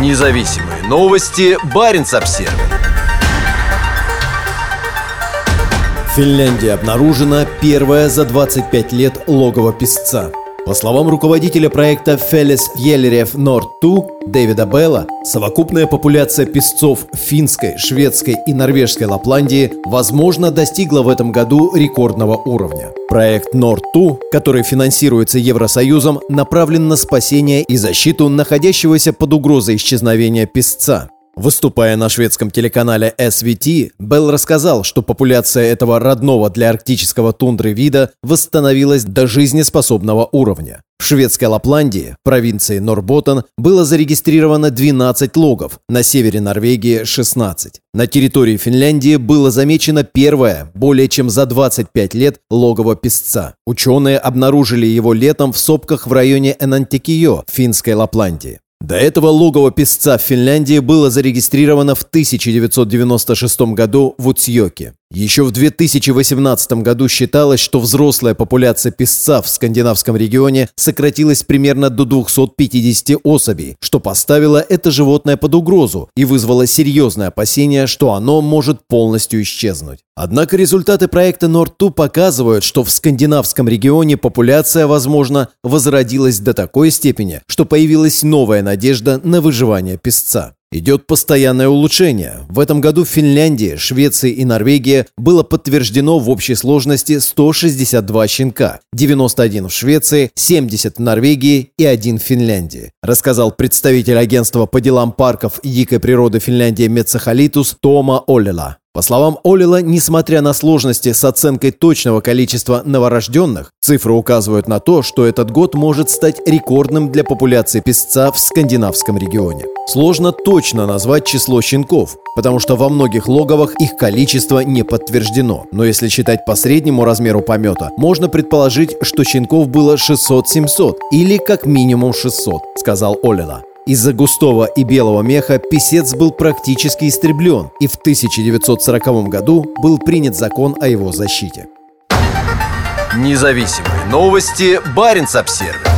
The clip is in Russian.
Независимые новости. Барин обсерва В Финляндии обнаружена первая за 25 лет логово песца. По словам руководителя проекта Фелис Елерев Норд 2 Дэвида Белла, совокупная популяция песцов финской, шведской и норвежской Лапландии, возможно, достигла в этом году рекордного уровня. Проект Норд 2 который финансируется Евросоюзом, направлен на спасение и защиту находящегося под угрозой исчезновения песца. Выступая на шведском телеканале SVT, Белл рассказал, что популяция этого родного для арктического тундры вида восстановилась до жизнеспособного уровня. В шведской Лапландии, провинции Норботтен, было зарегистрировано 12 логов, на севере Норвегии – 16. На территории Финляндии было замечено первое, более чем за 25 лет, логово песца. Ученые обнаружили его летом в сопках в районе Энантикио, финской Лапландии. До этого логово песца в Финляндии было зарегистрировано в 1996 году в Уцьёке. Еще в 2018 году считалось, что взрослая популяция песца в скандинавском регионе сократилась примерно до 250 особей, что поставило это животное под угрозу и вызвало серьезное опасение, что оно может полностью исчезнуть. Однако результаты проекта Норд-2 показывают, что в скандинавском регионе популяция, возможно, возродилась до такой степени, что появилась новая надежда на выживание песца. Идет постоянное улучшение. В этом году в Финляндии, Швеции и Норвегии было подтверждено в общей сложности 162 щенка, 91 в Швеции, 70 в Норвегии и 1 в Финляндии, рассказал представитель агентства по делам парков и дикой природы Финляндии Мецахалитус Тома Олела. По словам Олила, несмотря на сложности с оценкой точного количества новорожденных, цифры указывают на то, что этот год может стать рекордным для популяции песца в скандинавском регионе. Сложно точно назвать число щенков, потому что во многих логовах их количество не подтверждено. Но если считать по среднему размеру помета, можно предположить, что щенков было 600-700 или как минимум 600, сказал Олила. Из-за густого и белого меха писец был практически истреблен, и в 1940 году был принят закон о его защите. Независимые новости. Барин обсервис